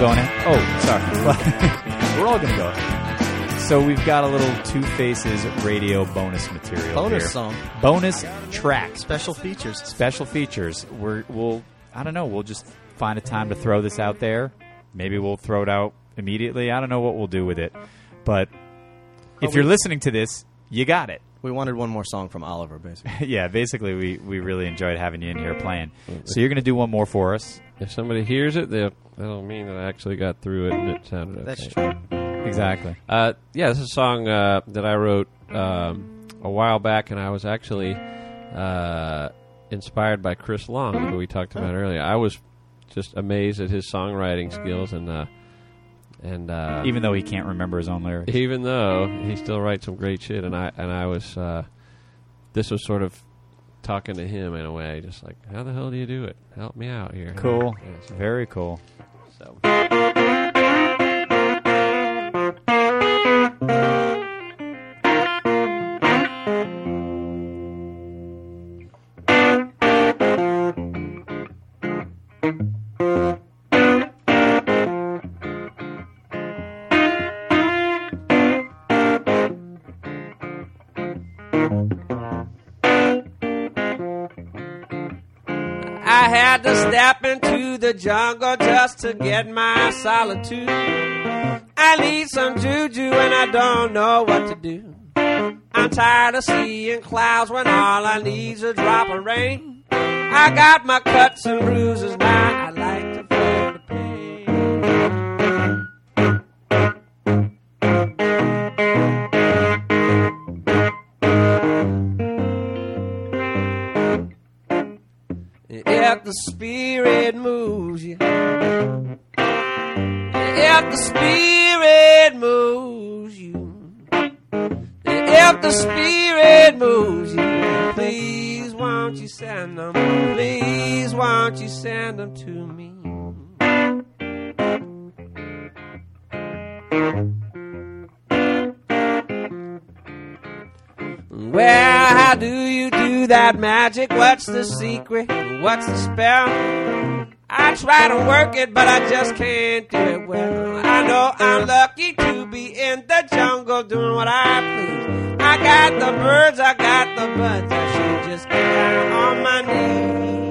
Oh, going. Oh, sorry. We're all going to go. ahead. So we've got a little Two Faces radio bonus material. Bonus here. song. Bonus track. Special features. Special features. We're, we'll. I don't know. We'll just find a time to throw this out there. Maybe we'll throw it out immediately. I don't know what we'll do with it. But if you're listening to this, you got it. We wanted one more song from Oliver, basically. yeah, basically, we, we really enjoyed having you in here playing. So you're going to do one more for us. If somebody hears it, they'll, that'll mean that I actually got through it and it sounded okay. That's true. Exactly. Uh, yeah, this is a song uh, that I wrote um, a while back, and I was actually uh, inspired by Chris Long, who we talked about earlier. I was just amazed at his songwriting skills, and uh, and uh, Even though he can't remember his own lyrics. even though he still writes some great shit, and I and I was uh, this was sort of talking to him in a way, just like, how the hell do you do it? Help me out here. Cool. Yeah, so- Very cool. so. I had to step into the jungle just to get my solitude. I need some juju and I don't know what to do. I'm tired of seeing clouds when all I need's a drop of rain. I got my cuts and bruises now. The spirit moves you, if the spirit moves you, if the spirit moves you, please won't you send them? Please won't you send them to me? Well, how do you do that magic? What's the secret? What's the spell? I try to work it, but I just can't do it well. I know I'm lucky to be in the jungle doing what I please. I got the birds, I got the buds. I should just get down on my knees.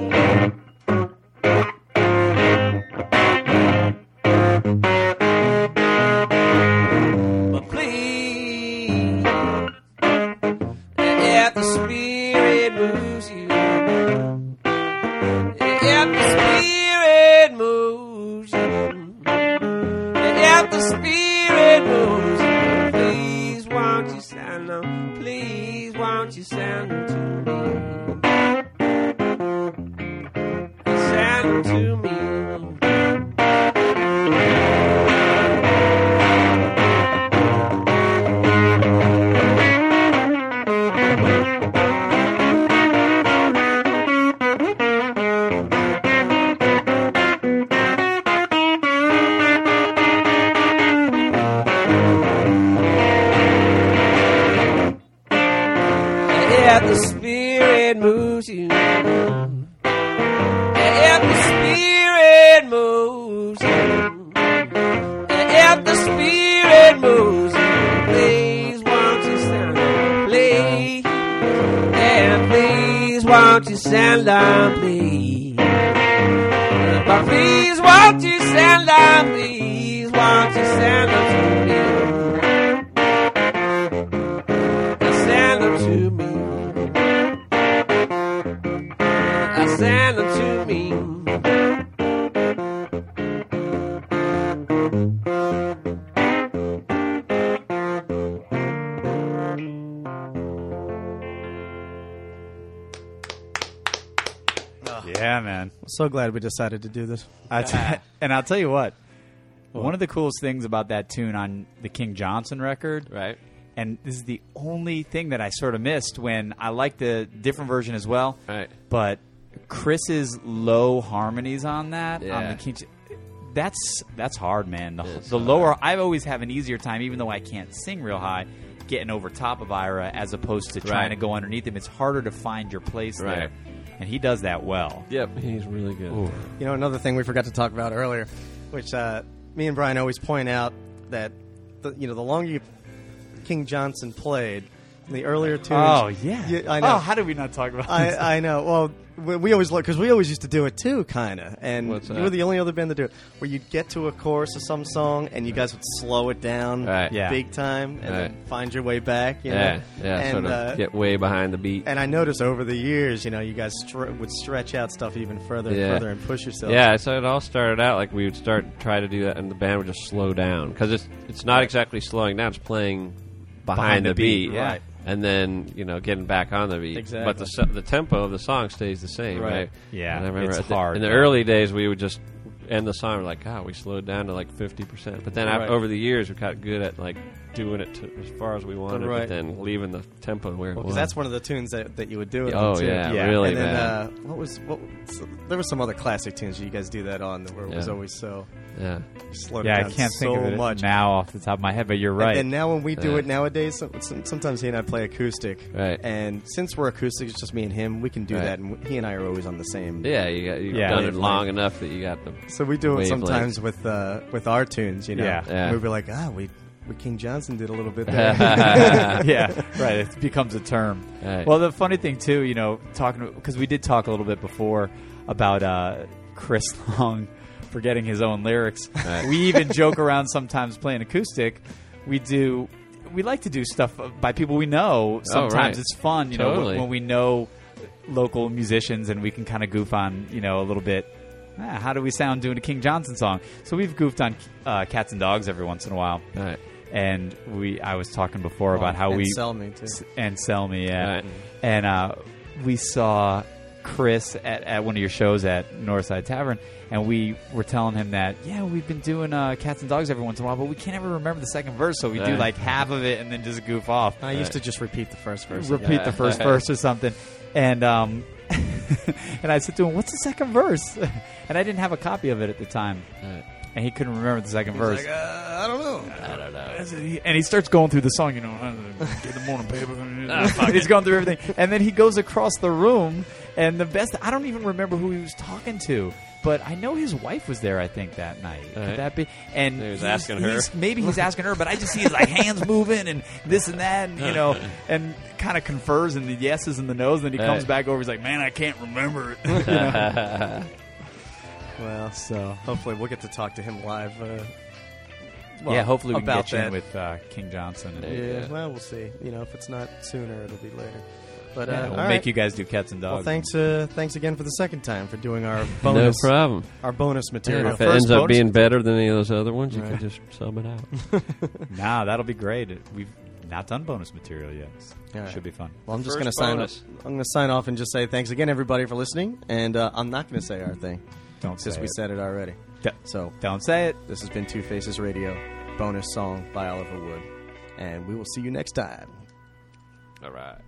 Won't you send them to me? Send them to please, but please won't you send them, please won't you send them So glad we decided to do this. I t- and I'll tell you what. One of the coolest things about that tune on the King Johnson record, Right. and this is the only thing that I sort of missed when I like the different version as well. Right. But Chris's low harmonies on that on the King, that's that's hard, man. The, the hard. lower, I always have an easier time, even though I can't sing real high, getting over top of Ira as opposed to trying Right. to go underneath him. It's harder to find your place Right. there, and he does that well. Yep, he's really good. You know, another thing we forgot to talk about earlier. which uh, me and Brian always point out that the, you know the longer you, King Johnson played, the earlier tunes. Oh yeah. I know. Oh, how did we not talk about this? I, I know. Well, we, we always look because we always used to do it too, kind of. And What's you were the only other band to do it, where you'd get to a chorus of some song and you guys would slow it down, Right. Yeah. big time, and then find your way back. You Yeah, know? yeah, And, sort of uh, get way behind the beat. and I noticed over the years, you know, you guys str- would stretch out stuff even further and further and push yourself. Yeah, so it all started out like we would start try to do that, and the band would just slow down because it's it's not exactly slowing down; it's playing behind, Behind the, the beat, beat, yeah. Right. And then you know getting back on the beat. Exactly. But the the tempo of the song stays the same, Right. right? Yeah, And I remember it's the- hard, in the early days, we would just end the song we're like, God, we slowed down to like fifty percent. But then Right. over the years, we got good at like doing it to, as far as we wanted, Right. but then leaving the tempo where it was. because that's one of the tunes that, that you would do it Oh, on yeah, Yeah. really, and then man. uh, what was what? So, there were some other classic tunes that you guys do that on where it was always so yeah. slowed yeah, it I down can't so think of it much. now off the top of my head, but you're right. And, now when we do Yeah. it nowadays, some, some, sometimes he and I play acoustic. Right. And since we're acoustic, it's just me and him. We can do Right. that, and he and I are always on the same. Yeah, you got, you've Yeah. done it long enough that you got the So we do it Wavelength. sometimes with uh, with our tunes, you know. Yeah. Yeah. We'd be like, ah, we, we King Johnson did a little bit there. yeah, right. It becomes a term. Right. Well, the funny thing too, you know, talking because we did talk a little bit before about uh, Chris Long forgetting his own lyrics. Right. We even joke around sometimes playing acoustic. We do. We like to do stuff by people we know. Sometimes Oh, right. it's fun, you know, Totally. when, when we know local musicians and we can kind of goof on, you know, a little bit. Ah, how do we sound doing a King Johnson song? So we've goofed on uh, Cats and Dogs every once in a while right. and we I was talking before about how and we sell me too. S- and sell me yeah Right. and uh, we saw Chris at, at one of your shows at Northside Tavern and we were telling him that yeah we've been doing uh, cats and dogs every once in a while but we can't ever remember the second verse so we do like half of it and then just goof off I used to just repeat the first verse. repeat Yeah. the first verse or something and um and I said to him what's the second verse and I didn't have a copy of it at the time Right. and he couldn't remember the second He's verse like, uh, I don't know. I don't know. and he starts going through the song, you know, get the morning paper. He's going through everything, and then he goes across the room. And the best, I don't even remember who he was talking to, but I know his wife was there. I think that night. Could Right. that be? And He was he's- asking her. he's- maybe he's asking her, but I just see his like hands moving and this and that, and you know, and kind of confers and the yeses and the nos. And then he comes back over. He's like, "Man, I can't remember it." You know? Well, So hopefully we'll get to talk to him live. Uh, well, yeah, hopefully we can about get you in that. with uh, King Johnson. And, Yeah. Yeah, well, we'll see. You know, if it's not sooner, it'll be later. But uh, Yeah, we'll all make right. you guys do cats and dogs. Well, thanks. Uh, thanks again for the second time for doing our No bonus. problem. Our bonus material. if it ends up being better than any of those other ones, you can just sub it out. Nah, that'll be great. We've not done bonus material yet. All right. Should be fun. Well, I'm just going to sign. bonus. I'm going to sign off and just say thanks again, everybody, for listening. And uh, I'm not going to say our thing Don't since we it. said it already. D- So Don't say it. this has been Two Faces Radio, bonus song by Oliver Wood, and we will see you next time. All right.